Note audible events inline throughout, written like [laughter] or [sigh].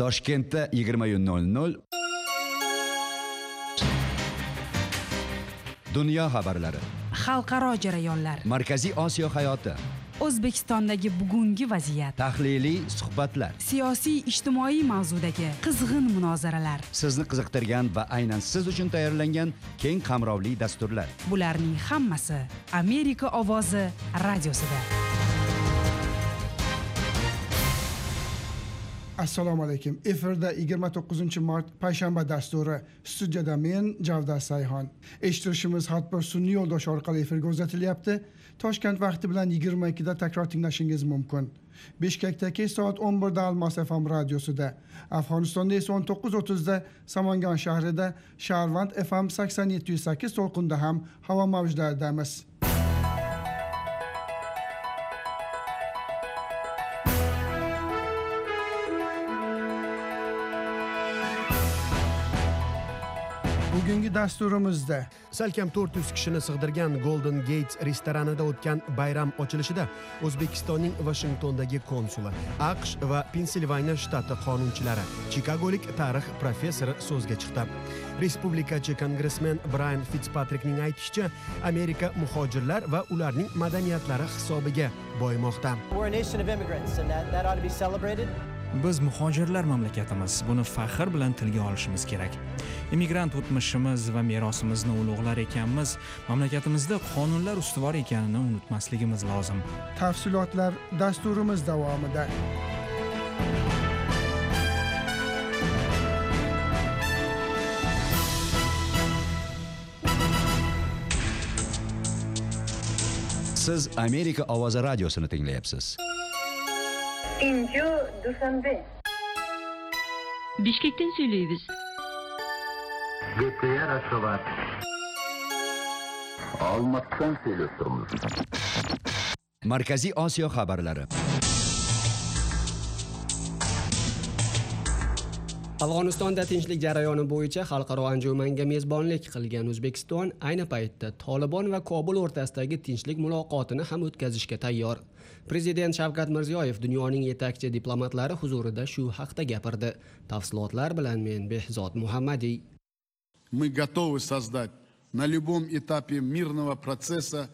toshkentda yigirma nol nol. Dunyo xabarlari. Xalqaro jarayonlar. Markaziy osiyo hayoti. O'zbekistondagi bugungi vaziyat. Tahliliy suhbatlar. Siyosiy ijtimoiy mavzudagi qizg'in munozaralar. Sizni qiziqtirgan va aynan siz uchun tayyorlangan keng qamrovli dasturlar. Bularning hammasi amerika ovozi radiosida assalomu alaykum efirda yigirma to'qqizinchi mart payshanba dasturi studiyada men javdat sayhon eshittirishimiz har bir sun'iy yo'ldosh orqali efirga uzatilyapti toshkent vaqti bilan yigirma ikkida takror tinglashingiz mumkin. Bishkekda kech soat o'n birda almas fm radiosida. Afg'onistonda esa o'n to'qqiz o'ttizda samangan shahrida sharvand fm sakson yetti yuz sakkiz to'lqinda ham havo mavjlaridamiz bugungi dasturimizda. Salkam 400 kishini sig'dirgan golden gates restoranida o'tgan bayram ochilishida o'zbekistonning vashingtondagi konsuli aqsh va pensilvaniya shtati qonunchilari chikagolik tarix professori so'zga chiqdi. Respublikachi kongressmen brayan fitspatrekning aytishicha amerika muhojirlar va ularning madaniyatlari hisobiga boyimoqda We're a nation of immigrants, and that, that ought to be celebrated. biz muhojirlar mamlakatimiz. Buni faxr bilan tilga olishimiz kerak immigrant o'tmishimiz va merosimizni ulug'lar ekanmiz. Mamlakatimizda qonunlar ustuvor ekanini unutmasligimiz lozim. Tafsilotlar dasturimiz davomida. Siz amerika ovozi radiosini tinglayapsiz. Inju dushanbe bishkekdan сөйлейбіз GTR Ашхабад. Алматыдан сөйлеп тұрмыз. markaziy osiyo xabarlari afg'onistonda tinchlik jarayoni bo'yicha xalqaro anjumanga mezbonlik qilgan o'zbekiston ayni paytda tolibon va kobul o'rtasidagi tinchlik muloqotini ham o'tkazishga tayyor prezident shavkat mirziyoyev dunyoning yetakchi diplomatlari huzurida shu haqda gapirdi tafsilotlar bilan men behzod muhammadiy Мы готовы создать на любом этапе мирного процесса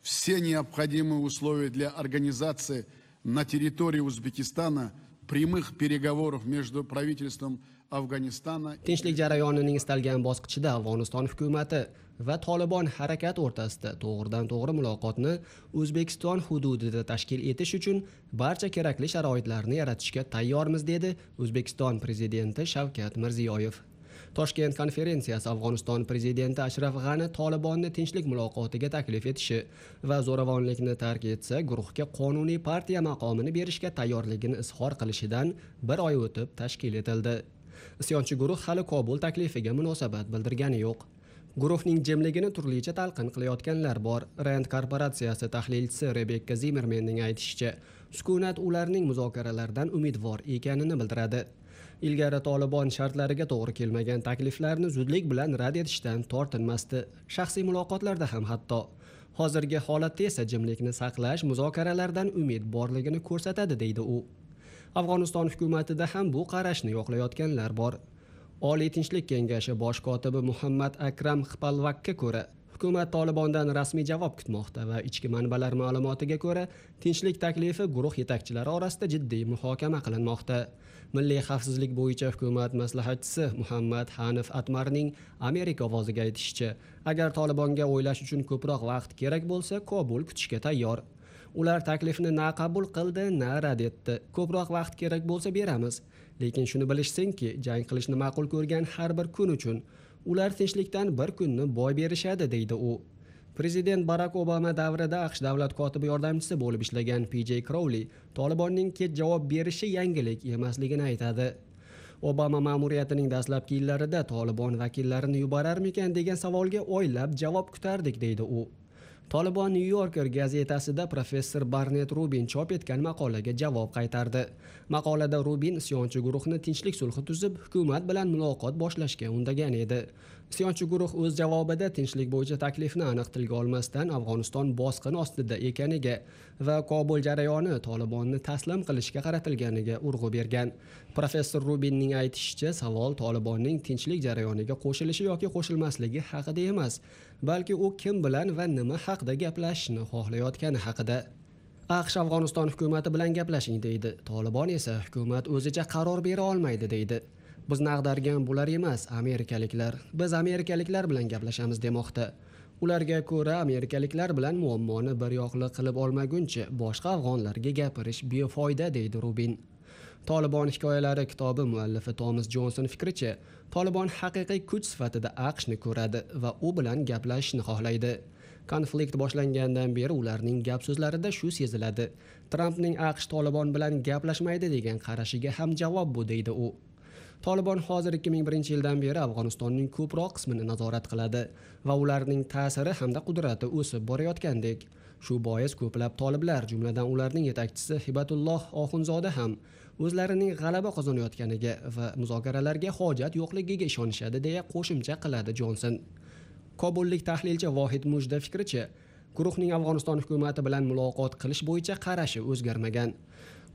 все необходимые условия для организации на территории Узбекистана прямых переговоров между правительством Афганистана tinchlik jarayonining istalgan bosqichida afg'oniston hukumati va tolibon harakat o'rtasida to'g'ridan to'g'ri muloqotni o'zbekiston hududida tashkil etish uchun barcha kerakli sharoitlarni yaratishga tayyormiz dedi o'zbekiston prezidenti shavkat mirziyoyev toshkent konferensiyasi afg'oniston prezidenti ashraf g'ani tolibonni tinchlik muloqotiga taklif etishi va zo'ravonlikni tark etsa guruhga qonuniy partiya maqomini berishga tayyorligini izhor qilishidan bir oy o'tib tashkil etildi. Isyonchi guruh hali kobul taklifiga munosabat bildirgani yo'q. Guruhning jimligini turlicha talqin qilayotganlar bor rand korporatsiyasi tahlilchisi rebekka zimermenning aytishicha sukunat ularning muzokaralardan umidvor ekanini bildiradi. Ilgari tolibon shartlariga to'g'ri kelmagan takliflarni zudlik bilan rad etishdan tortinmasdi. Shaxsiy muloqotlarda ham hatto. Hozirgi holatda esa jimlikni saqlash muzokaralardan umid borligini ko'rsatadi deydi u. Afg'oniston hukumatida ham bu qarashni yoqlayotganlar bor. Oliy tinchlik kengashi bosh kotibi muhammad akram xipalvakka ko'ra hukumat tolibondan rasmiy javob kutmoqda va ichki manbalar ma'lumotiga ko'ra tinchlik taklifi guruh yetakchilari orasida jiddiy muhokama qilinmoqda. Milliy xavfsizlik bo'yicha hukumat maslahatchisi muhammad hanif atmarning amerika ovoziga aytishicha agar tolibonga o'ylash uchun ko'proq vaqt kerak bo'lsa kobul kutishga tayyor. Ular taklifni na qabul qildi na rad etdi. Ko'proq vaqt kerak bo'lsa beramiz. Lekin shuni bilishsinki jang qilishni ma'qul ko'rgan har bir kun uchun ular tinchlikdan bir kunni boy berishadi deydi u. Prezident barak obama davrida aqsh davlat kotibi yordamchisi bo'lib ishlagan pj krouli tolibonning kech javob berishi yangilik emasligini aytadi. Obama ma'muriyatining dastlabki yillarida tolibon vakillarini yuborarmikan? degan savolga oylab javob kutardik deydi u. tolibon new yorker gazetasida professor barnet rubin chop etgan maqolaga javob qaytardi. Maqolada rubin isyonchi guruhni tinchlik sulhi tuzib hukumat bilan muloqot boshlashga undagan edi. Isyonchi guruh o'z javobida tinchlik bo'yicha taklifni aniq tilga olmasdan afg'oniston bosqin ostida ekaniga va kobul jarayoni tolibonni taslim qilishga qaratilganiga urg'u bergan. Professor rubinning aytishicha savol tolibonning tinchlik jarayoniga qo'shilishi yoki qo'shilmasligi haqida emas balki u kim bilan va nima haqida gaplashishni xohlayotgani haqida. Aqsh afg'oniston hukumati bilan gaplashing deydi. Tolibon esa hukumat o'zicha qaror bera olmaydi deydi. Bizni ag'dargan bular emas amerikaliklar. Biz amerikaliklar bilan gaplashamiz demoqda. Ularga ko'ra amerikaliklar bilan muammoni bir yoqli qilib olmaguncha boshqa afg'onlarga gapirish befoyda deydi rubin. Tolibon hikoyalari kitobi muallifi tomas jonson fikricha tolibon haqiqiy kuch sifatida aqshni ko'radi va u bilan gaplashishni xohlaydi. Konflikt boshlangandan beri ularning gap so'zlarida shu seziladi. Trampning aqsh tolibon bilan gaplashmaydi degan qarashiga ham javob bu deydi u. tolibon hozir 2001 yildan beri afg'onistonning ko'proq qismini nazorat qiladi va ularning ta'siri hamda qudrati o'sib borayotgandek. Shu bois ko'plab toliblar jumladan ularning yetakchisi hibatulloh oxunzoda ham o'zlarining g'alaba qozonayotganiga va muzokaralarga hojat yo'qligiga ishonishadi deya qo'shimcha qiladi jonson. Kobullik tahlilchi vohid mujda fikricha guruhning afg'oniston hukumati bilan muloqot qilish bo'yicha qarashi o'zgarmagan.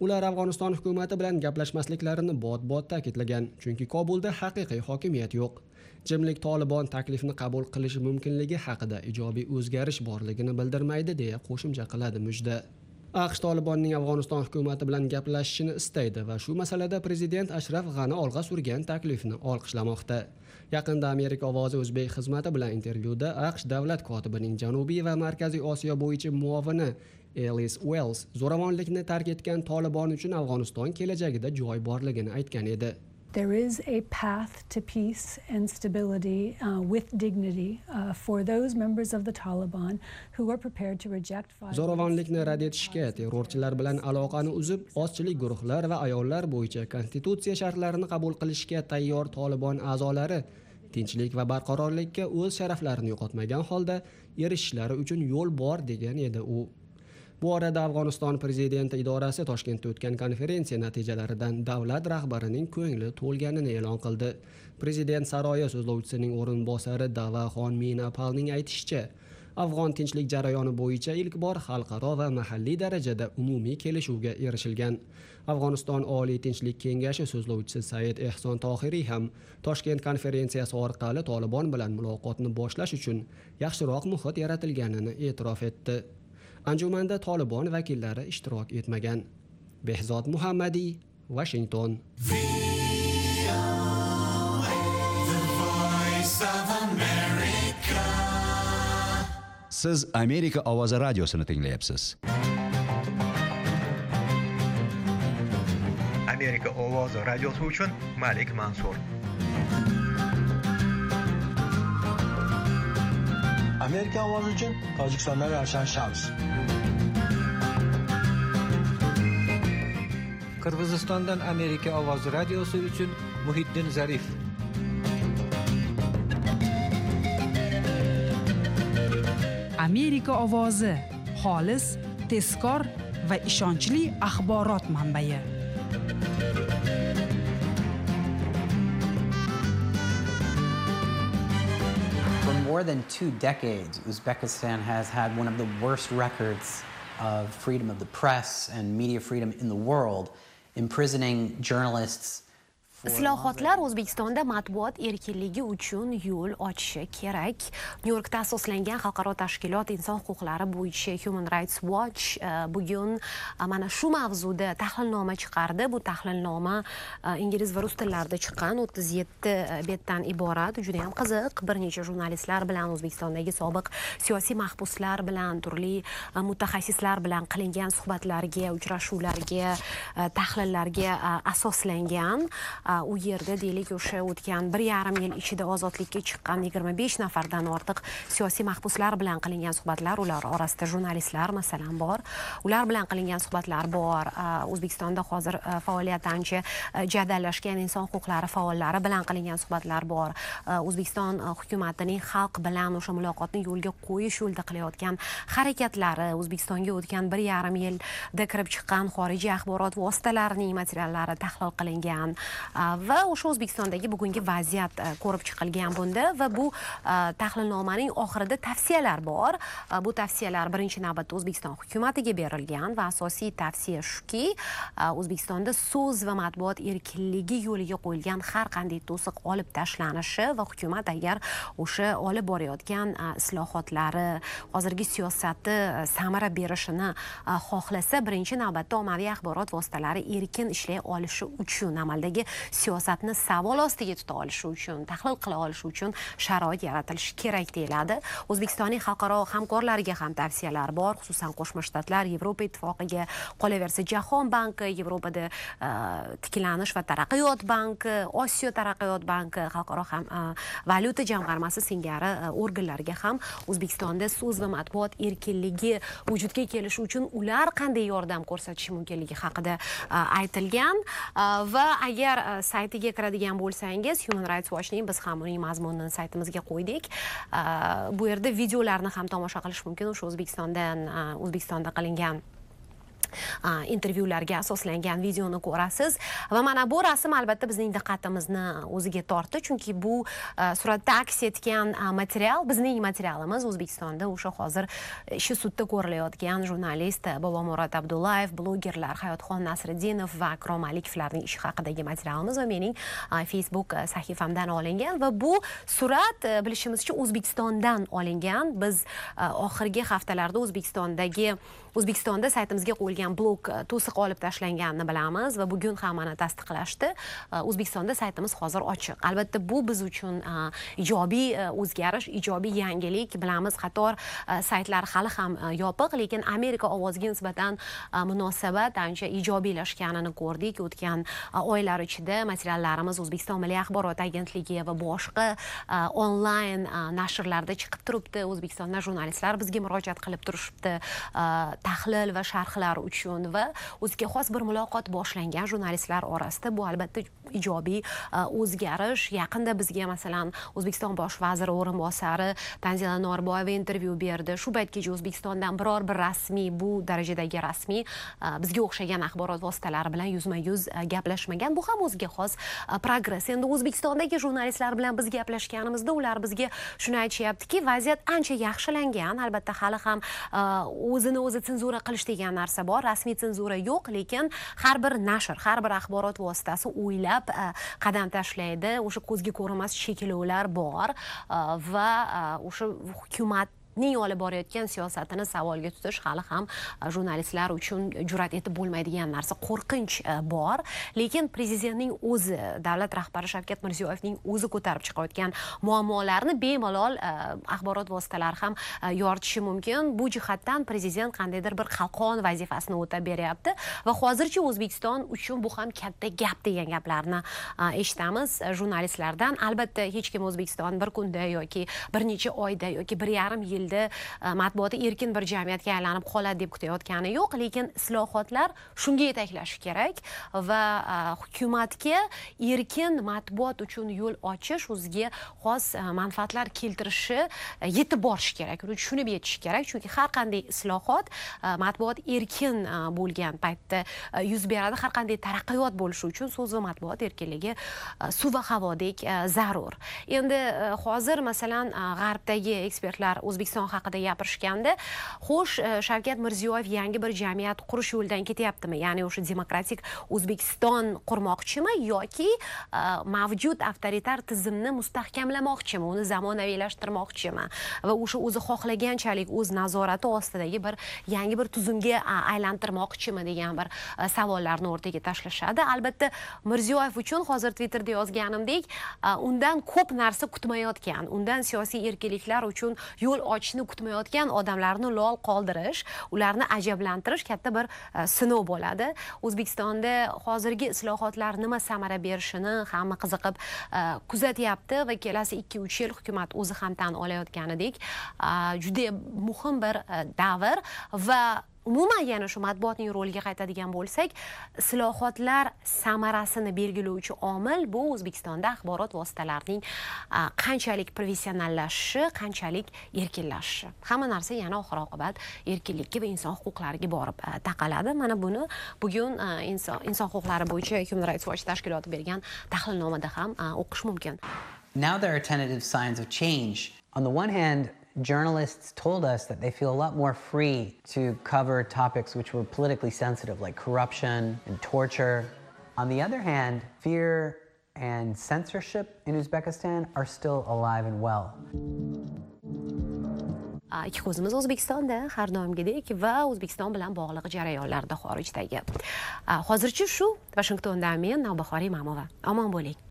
Ular afg'oniston hukumati bilan gaplashmasliklarini bot bot ta'kidlagan chunki kobulda haqiqiy hokimiyat yo'q. Jimlik tolibon taklifni qabul qilishi mumkinligi haqida ijobiy o'zgarish borligini bildirmaydi deya qo'shimcha qiladi mujda. Aqsh tolibonning afg'oniston hukumati bilan gaplashishini istaydi va shu masalada prezident ashraf g'ani olg'a surgan taklifni olqishlamoqda. Yaqinda amerika ovozi o'zbek xizmati bilan intervyuda aqsh davlat kotibining janubiy va markaziy osiyo bo'yicha muovini elis uels zo'ravonlikni tark etgan tolibon uchun afg'oniston kelajagida joy borligini aytgan edi There is a path to peace and stability uh, with dignity uh, for those members of the Taliban who are prepared to reject violence. zo'ravonlikni rad etishga terrorchilar bilan aloqani uzib ozchilik guruhlar va ayollar bo'yicha konstitutsiya shartlarini qabul qilishga tayyor tolibon a'zolari tinchlik va barqarorlikka o'z sharaflarini yo'qotmagan holda erishishlari uchun yo'l bor degan edi u bu orada afg'oniston prezidenti idorasi toshkentda o'tgan konferensiya natijalaridan davlat rahbarining ko'ngli to'lganini e'lon qildi. Prezident saroyi so'zlovchisining o'rinbosari davaxon minapalning aytishicha afg'on tinchlik jarayoni bo'yicha ilk bor xalqaro va mahalliy darajada umumiy kelishuvga erishilgan. Afg'oniston oliy tinchlik kengashi so'zlovchisi said ehson tohiriy ham toshkent konferensiyasi orqali tolibon bilan muloqotni boshlash uchun yaxshiroq muhit yaratilganini e'tirof etdi. Anjumanda tolibon vakillari ishtirok etmagan. Behzod muhammadiy vashington siz amerika ovozi radiosini tinglayapsiz. Amerika ovozi radiosi uchun malik mansur. Amerika ovozi uchun tojikistondan ravshan shams qirg'izistondan amerika ovozi radiosi uchun muhiddin zarif. Amerika ovozi xolis tezkor va ishonchli axborot manbai. For more than two decades, Uzbekistan has had one of the worst records of freedom of the press and media freedom in the world, imprisoning journalists islohotlar o'zbekistonda matbuot erkinligi uchun yo'l ochishi kerak. Nyu yorkda asoslangan xalqaro tashkilot inson huquqlari bo'yicha human rights watch e, bugun e, mana shu mavzuda tahlilnoma chiqardi. Bu tahlilnoma e, ingliz va rus tillarida chiqqan o'ttiz yetti betdan iborat. Juda yam qiziq. Bir necha jurnalistlar bilan o'zbekistondagi sobiq siyosiy mahbuslar bilan turli mutaxassislar bilan qilingan suhbatlarga uchrashuvlarga tahlillarga asoslangan u yerda deylik o'sha o'tgan bir yarim yil ichida ozodlikka chiqqan yigirma besh nafardan ortiq siyosiy mahbuslar bilan qilingan suhbatlar ular orasida jurnalistlar masalan bor. Ular bilan qilingan suhbatlar bor. O'zbekistonda hozir faoliyati ancha jadallashgan inson huquqlari faollari bilan qilingan suhbatlar bor. O'zbekiston hukumatining xalq bilan o'sha muloqotni yo'lga qo'yish yo'lida qilayotgan harakatlari o'zbekistonga o'tgan bir yarim yilda kirib chiqqan xorijiy axborot vositalarining materiallari tahlil qilingan. Va o'sha o'zbekistondagi bugungi vaziyat e, ko'rib chiqilgan bunda va bu e, tahlilnomaning oxirida tavsiyalar bor. E, bu tavsiyalar birinchi navbatda o'zbekiston hukumatiga berilgan va asosiy tavsiya shuki o'zbekistonda so'z va matbuot erkinligi yo'liga qo'yilgan har qanday to'siq olib tashlanishi va hukumat agar o'sha olib borayotgan islohotlari hozirgi siyosati samara berishini xohlasa birinchi navbatda ommaviy axborot vositalari erkin ishlay olishi uchun amaldagi siyosatni savol ostiga tuta olishi uchun tahlil qila olishi uchun sharoit yaratilishi kerak deyiladi. O'zbekistonning xalqaro hamkorlariga ham tavsiyalar bor xususan qo'shma shtatlar yevropa ittifoqiga qolaversa jahon banki yevropada e, tiklanish va taraqqiyot banki osiyo taraqqiyot banki xalqaro ham e, valyuta jamg'armasi singari e, organlarga ham o'zbekistonda so'z va matbuot erkinligi vujudga kelishi uchun ular qanday yordam ko'rsatishi mumkinligi haqida aytilgan. Va agar saytiga kiradigan bo'lsangiz human rights watchning biz ham uning mazmunini saytimizga qo'ydik. Bu yerda videolarni ham tomosha qilish mumkin. O'sha o'zbekistondan o'zbekistonda qilingan intervyularga asoslangan videoni ko'rasiz. Va mana bu rasm albatta bizning diqqatimizni o'ziga tortdi. Chunki bu e, suratda aks etgan e, material bizning materialimiz o'zbekistonda o'sha hozir ishi sudda ko'rilayotgan jurnalist bobomurod abdullayev blogerlar hayotxon nasriddinov va akrom alikovlarning ishi haqidagi materialimiz va mening e, facebook sahifamdan olingan. Va bu surat bilishimizcha o'zbekistondan olingan. Biz oxirgi haftalarda o'zbekistondagi o'zbekistonda saytimizga qo'yilgan blok e, to'siq olib tashlanganini bilamiz va bugun ham mana tasdiqlashdi. E, O'zbekistonda saytimiz hozir ochiq. Albatta bu biz uchun e, ijobiy o'zgarish ijobiy yangilik bilamiz. Qator saytlar hali ham yopiq lekin amerika ovoziga nisbatan munosabat ancha ijobiylashganini ko'rdik. O'tgan oylar ichida materiallarimiz o'zbekiston milliy axborot agentligi va boshqa onlayn nashrlarda chiqib turibdi. O'zbekistondan jurnalistlar bizga murojaat qilib turishibdi. Tahlil va sharhlar uchun va o'ziga xos bir muloqot boshlangan jurnalistlar orasida bu albatta ijobiy e, o'zgarish. Yaqinda bizga masalan o'zbekiston bosh vaziri o'rinbosari tanzila norboyeva intervyu berdi. Shu paytgacha o'zbekistondan biror bir rasmiy bu darajadagi rasmiy e, bizga o'xshagan axborot vositalari bilan yuzma yuz e, gaplashmagan. Bu ham o'ziga xos progress. Endi o'zbekistondagi jurnalistlar bilan biz gaplashganimizda ular bizga shuni aytishyaptiki vaziyat ancha yaxshilangan. Albatta hali ham o'zini o'zi senzura qilish degan narsa bor. Bor rasmiy senzura yo'q lekin har bir nashr har bir axborot vositasi o'ylab e, qadam tashlaydi. O'sha ko'zga ko'rinmas cheklovlar bor e, va e, o'sha hukumat ning olib borayotgan siyosatini savolga tutish hali ham e, jurnalistlar uchun jur'at etib bo'lmaydigan narsa qo'rqinch e, bor. Lekin prezidentning o'zi davlat rahbari shavkat mirziyoyevning o'zi ko'tarib chiqayotgan muammolarni bemalol e, axborot vositalari ham yoritishi mumkin. Bu jihatdan prezident qandaydir bir qalqon vazifasini o'tab beryapti. Va hozircha o'zbekiston uchun bu ham katta gap degan gaplarni eshitamiz. Jurnalistlardan albatta hech kim o'zbekiston bir kunda yoki bir necha oyda yoki bir yarim yil yilda e, matbuoti erkin bir jamiyatga aylanib qoladi deb kutayotgani yo'q lekin islohotlar shunga yetaklashi kerak va e, hukumatga erkin matbuot uchun yo'l ochish o'ziga xos e, manfaatlar keltirishi yetib borishi kerak. Uni tushunib yetishi kerak chunki har qanday islohot matbuot erkin bo'lgan paytda yuz beradi. Har qanday taraqqiyot bo'lishi uchun so'z va matbuot erkinligi suv va havodek zarur. Endi hozir masalan g'arbdagi ekspertlar o'zbekiston o'zbekiston haqida gapirishganda xo'sh e, shavkat mirziyoyev yangi bir jamiyat qurish yo'lidan ketyaptimi? Ya'ni o'sha demokratik o'zbekiston qurmoqchimi yoki e, mavjud avtoritar tizimni mustahkamlamoqchimi uni zamonaviylashtirmoqchimi? Va o'sha o'zi xohlaganchalik o'z nazorati ostidagi bir yangi bir tuzumga aylantirmoqchimi degan bir e, savollarni o'rtaga tashlashadi. Albatta mirziyoyev uchun hozir twitterda yozganimdek undan ko'p narsa kutmayotgan undan siyosiy erkinliklar uchun yo'l och ochishni kutmayotgan odamlarni lol qoldirish ularni ajablantirish katta bir e, sinov bo'ladi. O'zbekistonda hozirgi islohotlar nima samara berishini hamma qiziqib e, kuzatyapti va kelasi ikki uch yil hukumat o'zi ham tan olayotganidek e, juda muhim bir davr va umuman yana shu matbuotning roliga qaytadigan bo'lsak islohotlar samarasini belgilovchi omil bu o'zbekistonda axborot vositalarining qanchalik professionallashishi qanchalik erkinlashishi. Hamma narsa yana oxir oqibat erkinlikka va inson huquqlariga borib taqaladi. Mana buni bugun inson huquqlari bo'yicha human rights watch tashkiloti bergan tahlilnomada ham o'qish mumkin. Now there are tentative signs of change. On the one hand, journalists told us that they feel a lot more free to cover topics which were politically sensitive, like corruption and torture. On the other hand, fear and censorship in Uzbekistan are still alive and well. ikki ko'zimiz o'zbekistonda har doimgidek va o'zbekiston bilan bog'liq jarayonlarda xorijdagi hozircha shu vashingtondan men navbahor imamova omon bo'ling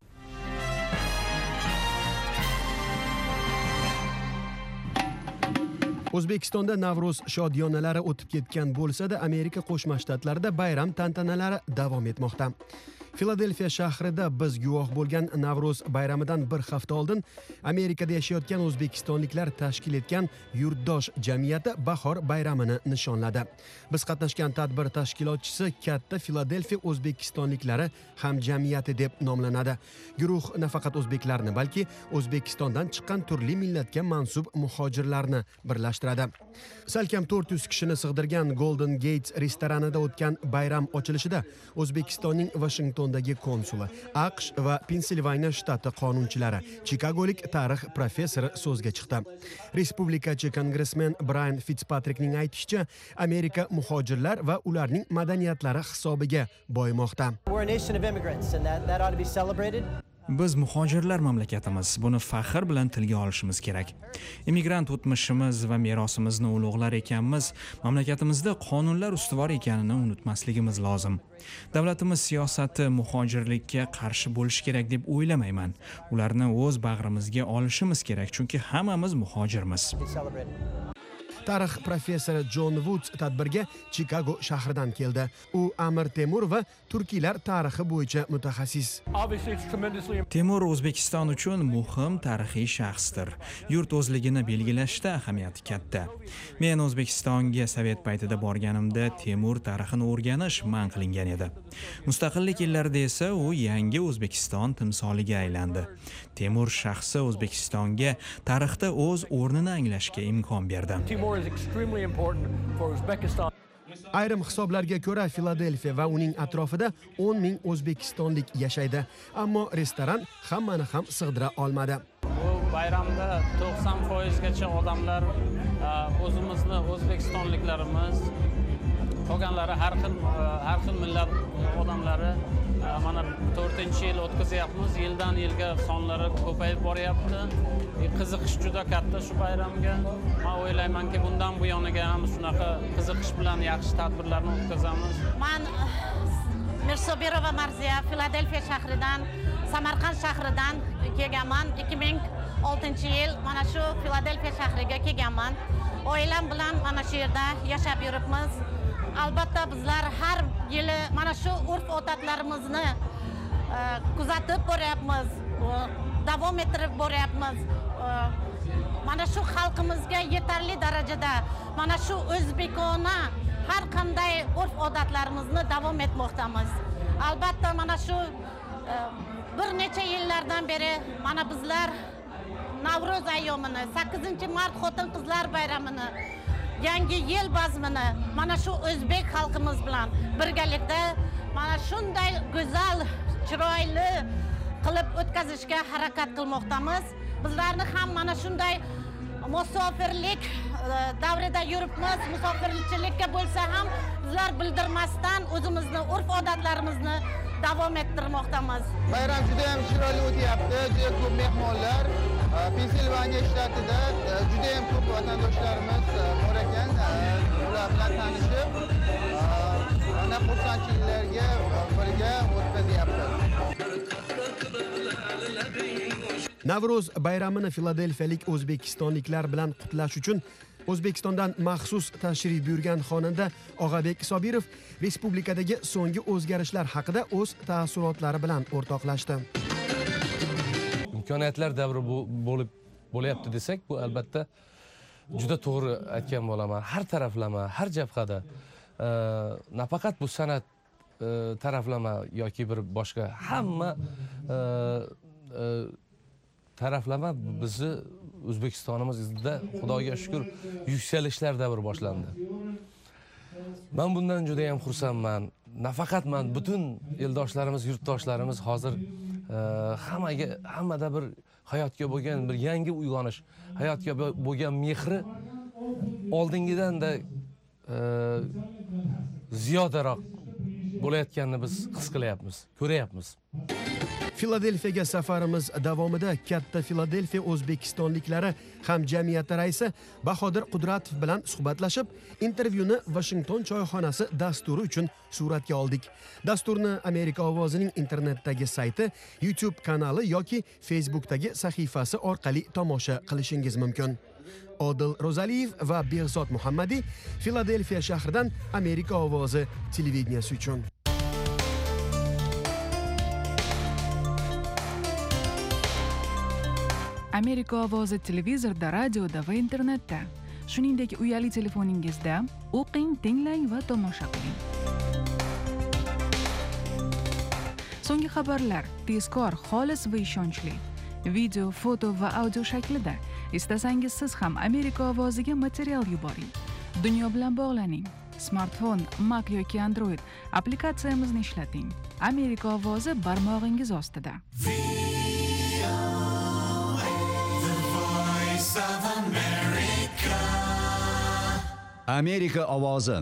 o'zbekistonda navro'z shodiyonalari o'tib ketgan bo'lsa-da amerika qo'shma shtatlarida bayram tantanalari davom etmoqda. Filadelfiya shahrida biz guvoh bo'lgan navro'z bayramidan bir hafta oldin amerikada yashayotgan o'zbekistonliklar tashkil etgan yurtdosh jamiyati bahor bayramini nishonladi. Biz qatnashgan tadbir tashkilotchisi katta filadelfiya o'zbekistonliklari hamjamiyati deb nomlanadi. Guruh nafaqat o'zbeklarni balki o'zbekistondan chiqqan turli millatga mansub muhojirlarni birlashtiradi. Salkam to'rt yuz kishini sig'dirgan golden gates restoranida o'tgan bayram ochilishida o'zbekistonning vashington Vashingtondagi konsuli aqsh va pensilvaniya shtati qonunchilari chikagolik tarix professori so'zga chiqdi. Respublikachi kongressmen brayan Fitzpatrickning aytishicha amerika muhojirlar va ularning madaniyatlari hisobiga boyimoqda biz muhojirlar mamlakatimiz. Buni faxr bilan tilga olishimiz kerak. Immigrant o'tmishimiz va merosimizni ulug'lar ekanmiz. Mamlakatimizda qonunlar ustuvor ekanini unutmasligimiz lozim. Davlatimiz siyosati muhojirlikka qarshi bo'lishi kerak deb o'ylamayman. Ularni o'z bag'rimizga olishimiz kerak chunki hammamiz muhojirmiz. Tarix professori jon vuds tadbirga chikago shahridan keldi. U amir temur va turkiylar tarixi bo'yicha mutaxassis. Temur o'zbekiston uchun muhim tarixiy shaxsdir. Yurt o'zligini belgilashda ahamiyati katta. Men o'zbekistonga sovet paytida borganimda temur tarixini o'rganish man qilingan edi. Mustaqillik yillarida esa u yangi o'zbekiston timsoliga aylandi. Temur shaxsi o'zbekistonga tarixda o'z o'rnini anglashga imkon berdi ayrim hisoblarga ko'ra filadelfiya va uning atrofida 10 ming o'zbekistonlik yashaydi. Ammo restoran hammani ham sig'dira olmadi. Bu bayramda 90 foizgacha odamlar o'zimizni o'zbekistonliklarimiz qolganlari har xil har xil millat odamlari mana to'rtinchi yil o'tkazyapmiz. Yildan yilga sonlari ko'payib boryapti. E, qiziqish juda katta shu bayramga. Man o'ylaymanki bundan buyoniga ham shunaqa qiziqish bilan yaxshi tadbirlarni o'tkazamiz. Man eh, mirsobirova marziya filadelfiya shahridan samarqand shahridan kelganman. ikki ming oltinchi yil mana shu filadelfiya shahriga kelganman. Oilam bilan mana shu yerda yashab yuribmiz. Albatta bizlar har yili mana shu urf odatlarimizni e, kuzatib boryapmiz davom ettirib boryapmiz. E, mana shu xalqimizga yetarli darajada mana shu o'zbekona har qanday urf odatlarimizni davom etmoqdamiz. Albatta mana shu e, bir necha yillardan beri mana bizlar navro'z ayyomini sakkizinchi mart xotin qizlar bayramini yangi yil bazmini mana shu o'zbek xalqimiz bilan birgalikda mana shunday go'zal chiroyli qilib o'tkazishga harakat qilmoqdamiz. Bizlarni ham mana shunday musofirlik e, davrida yuribmiz. Musofirchilikka bo'lsa ham bizlar bildirmasdan o'zimizni urf odatlarimizni davom ettirmoqdamiz. Bayram juda ham chiroyli o'tyapti. Juda ko'p mehmonlar. Pensilvaniya shtatida juda ham ko'p vatandoshlarimiz bor ekan ular bilan tanishib mana xursandchiliklarga birga o'tkazyapmiz navro'z bayramini filadelfiyalik o'zbekistonliklar bilan qutlash uchun o'zbekistondan maxsus tashrif buyurgan xonanda og'abek sobirov respublikadagi so'nggi o'zgarishlar haqida o'z taassurotlari bilan o'rtoqlashdi. Imkoniyatlar davri bo'lib bo'lyapti desak bu albatta juda to'g'ri aytgan bo'laman. Har taraflama har jabhada e, nafaqat bu san'at e, taraflama yoki bir boshqa hamma e, taraflama bizni o'zbekistonimizda xudoga shukur yuksalishlar davri boshlandi. Man bundan juda yam xursandman. Nafaqat man butun eldoshlarimiz yurtdoshlarimiz hozir Э, hammaga hammada bir hayotga bo'lgan bir yangi uyg'onish hayotga bo'lgan mehri oldingidanda e, ziyodaroq bo'layotganini biz his qilyapmiz ko'ryapmiz. Filadelfiyaga safarimiz davomida katta filadelfiya o'zbekistonliklari hamjamiyati raisi bahodir qudratov bilan suhbatlashib intervyuni vashington choyxonasi dasturi uchun suratga oldik. Dasturni amerika ovozining internetdagi sayti youtube kanali yoki facebookdagi sahifasi orqali tomosha qilishingiz mumkin. Odil ro'zaliyev va behzod muhammadiy filadelfiya shahridan amerika ovozi televideniyasi uchun. Amerika ovozi televizorda radioda va internetda shuningdek uyali telefoningizda o'qing tinglang va tomosha qiling so'nggi xabarlar tezkor xolis va ishonchli video foto va audio shaklida istasangiz siz ham amerika ovoziga material yuboring dunyo bilan bog'laning smartfon mac yoki android. Applikatsiyamizni ishlating amerika ovozi barmog'ingiz ostida amerika ovozi.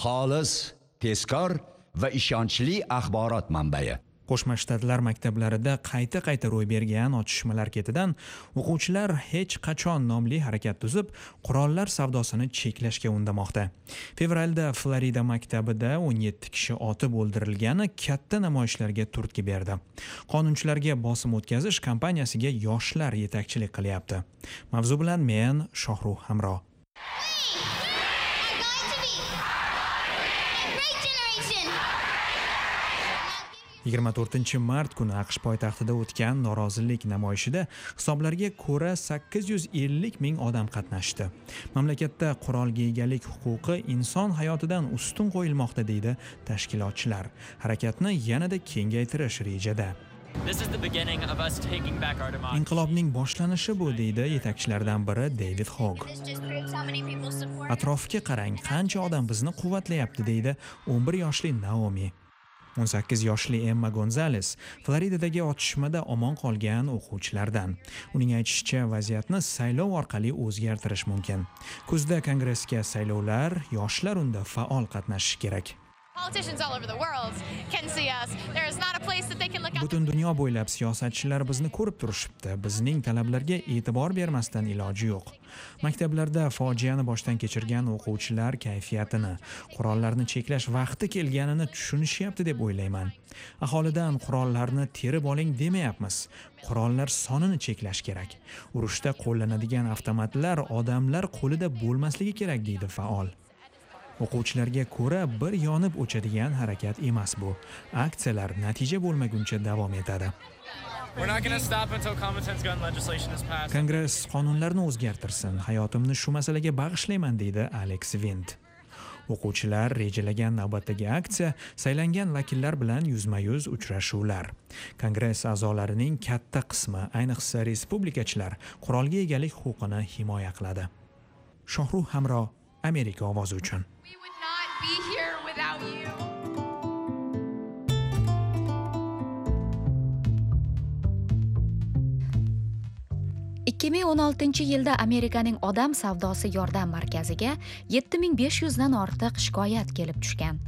Xolis tezkor va ishonchli axborot manbai. Qo'shma shtatlar maktablarida qayta qayta ro'y bergan otishmalar ketidan o'quvchilar hech qachon nomli harakat tuzib qurollar savdosini cheklashga undamoqda. Fevralda florida maktabida 17 kishi otib o'ldirilgani katta namoyishlarga turtki berdi. Qonunchilarga bosim o'tkazish kampaniyasiga yoshlar yetakchilik qilyapti. Mavzu bilan men shohruh hamro 24 mart kuni aqsh poytaxtida o'tgan norozilik namoyishida hisoblarga ko'ra 850 ming odam qatnashdi. Mamlakatda qurolga egalik huquqi inson hayotidan ustun qo'yilmoqda deydi tashkilotchilar. Harakatni yanada kengaytirish rejada. Inqilobning boshlanishi bu deydi yetakchilardan biri people support atrofga qarang qancha odam bizni quvvatlayapti deydi 11 yoshli Naomi 18 yoshli Emma Gonzales Floridadagi otishmada omon qolgan o'quvchilardan. Uning aytishicha, vaziyatni saylov orqali o'zgartirish mumkin. Kuzda kongressga saylovlar, yoshlar unda faol qatnashishi kerak. Butun dunyo bo'ylab siyosatchilar bizni ko'rib turishibdi. Bizning talablarga e'tibor bermasdan iloji yo'q. Maktablarda fojiani boshdan kechirgan o'quvchilar kayfiyatini, qurollarni cheklash vaqti kelganini tushunishyapti deb o'ylayman. Aholidan qurollarni terib oling demayapmiz. Qurollar sonini cheklash kerak. Urushda qo'llanadigan avtomatlar odamlar qo'lida bo'lmasligi kerak deydi faol. O'quvchilarga ko'ra bir yonib o'chadigan harakat emas bu. Aksiyalar natija bo'lmaguncha davom etadi. Kongress qonunlarni o'zgartirsin, hayotimni shu masalaga bag'ishlayman deydi Alex Vint. O'quvchilar rejalagan navbatdagi aksiya saylangan vakillar bilan yuzma-yuz uchrashuvlar. Kongress a'zolarining katta qismi, ayniqsa respublikachilar, qurolga egalik huquqini himoya qiladi. Shohruh Hamro, Amerika ovozi uchun. Be here without you. ikki ming o'n oltinchi yilda amerikaning odam savdosi yordam markaziga yetti ming besh yuzdan ortiq shikoyat kelib tushgan.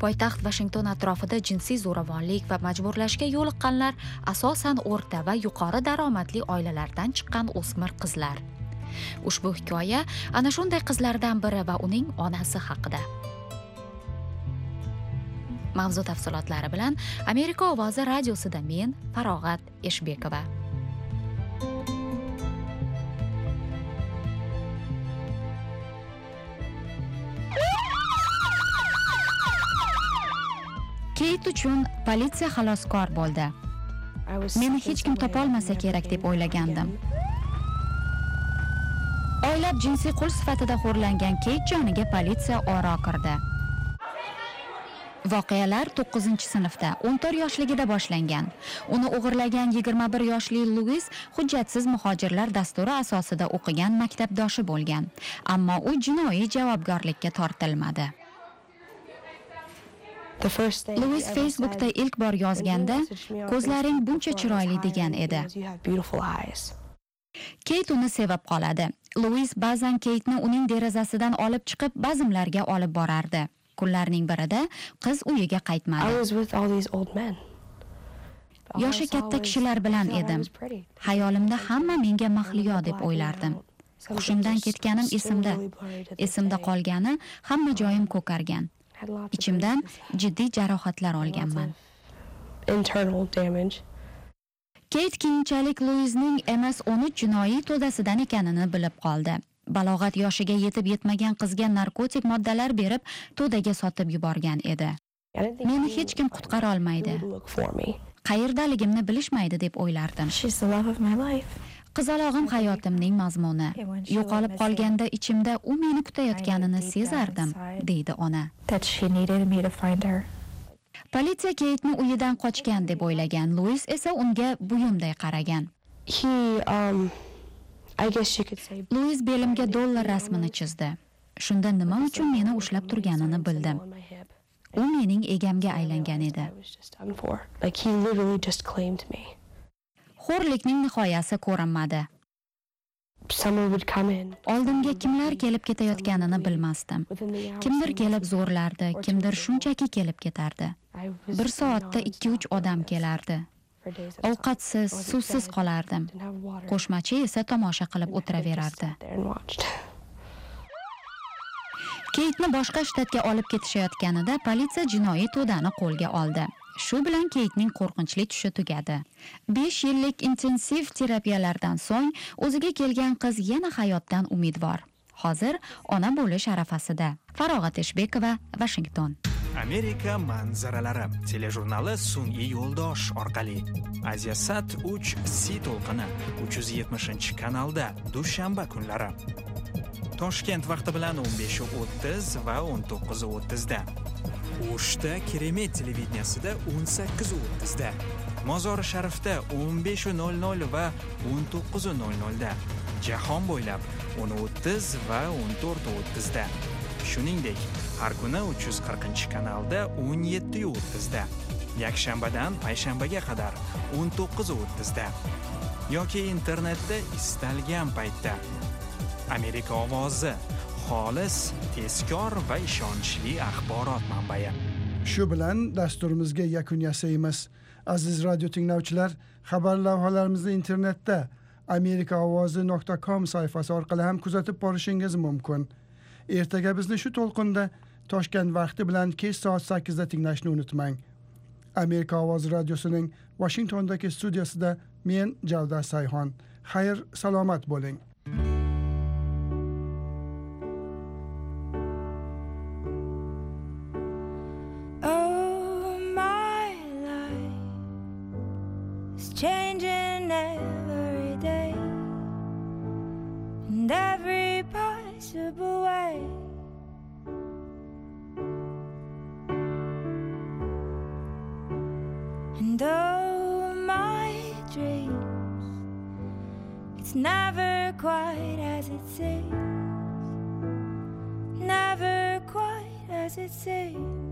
Poytaxt vashington atrofida jinsiy zo'ravonlik va majburlashga yo'liqqanlar asosan o'rta va yuqori daromadli oilalardan chiqqan o'smir qizlar. Ushbu hikoya ana shunday qizlardan biri va uning onasi haqida. mavzu tafsilotlari bilan amerika ovozi radiosida men farog'at eshbekova. Keyt uchun politsiya xaloskor bo'ldi. Meni hech kim topolmasa kerak deb o'ylagandim. Oylab jinsiy qul sifatida xo'rlangan keyt joniga politsiya oro kirdi. Voqealar 9 sinfda 14 yoshligida boshlangan. Uni o'g'irlagan 21 yoshli luis hujjatsiz muhojirlar dasturi asosida o'qigan maktabdoshi bo'lgan. Ammo u jinoiy javobgarlikka tortilmadi. Luis facebookda ilk bor yozganda ko'zlaring buncha chiroyli degan edi. keyt uni sevib qoladi. Luis ba'zan keytni uning derazasidan olib chiqib bazmlarga olib borardi kunlarning birida qiz uyiga qaytmadi. Yoshi katta kishilar bilan edim. hayolimda hamma menga mahliyo deb o'ylardim. hushimdan ketganim esimda esimda qolgani hamma joyim ko'kargan. Ichimdan jiddiy jarohatlar olganman. keyt keyinchalik luizning ms 13 jinoiy to'dasidan ekanini bilib qoldi balog'at yoshiga yetib yetmagan qizga narkotik moddalar berib to'daga sotib yuborgan edi. Meni hech kim qutqara olmaydi. qayerdaligimni bilishmaydi deb o'ylardim. Qizalog'im hayotimning mazmuni. Yo'qolib qolganda ichimda u meni kutayotganini sezardim deydi ona. Politsiya keytni uyidan qochgan deb o'ylagan luis esa unga buyumday qaragan luis belimga dollar rasmini chizdi shunda nima uchun meni ushlab turganini bildim u mening egamga aylangan edi xo'rlikning nihoyasi ko'rinmadi oldimga kimlar kelib ketayotganini bilmasdim kimdir kelib zo'rlardi kimdir shunchaki kelib ketardi bir soatda ikki uch odam kelardi ovqatsiz suvsiz qolardim. qo'shmachi esa tomosha qilib o'tiraverardi [laughs] keytni boshqa shtatga olib ketishayotganida politsiya jinoiy to'dani qo'lga oldi. Shu bilan keytning qo'rqinchli tushi tugadi. Besh yillik intensiv terapiyalardan so'ng o'ziga kelgan qiz yana hayotdan umidvor. Hozir ona bo'lish arafasida. Farog'at eshbekova vashington amerika manzaralari telejurnali sun'iy yo'ldosh orqali sat 3 si to'lqini 370 kanalda dushanba kunlari toshkent vaqti bilan 15:30 va 19:30 da o'shda keremet televideniyasida 18:30 da mozori sharifda 15:00 va 19:00 da jahon bo'ylab 10:30 va 14:30 da shuningdek har kuni 340 kanalda 17:30 da yakshanbadan payshanbaga qadar 19:30 da yoki internetda istalgan paytda. Amerika ovozi xolis tezkor va ishonchli axborot manbai. Shu bilan dasturimizga yakun yasaymiz. Aziz radio tinglovchilar xabar lavhalarimizni internetda amerikaovozi.com sayfasi orqali ham kuzatib borishingiz mumkin. Ertaga bizni shu to'lqinda toshkent vaqti bilan kech soat sakkizda tinglashni unutmang. Amerika ovozi radiosining vashingtondagi studiyasida men javdar sayhon. Xayr salomat bo'ling. Oh, my dreams, it's never quite as it seems, never quite as it seems.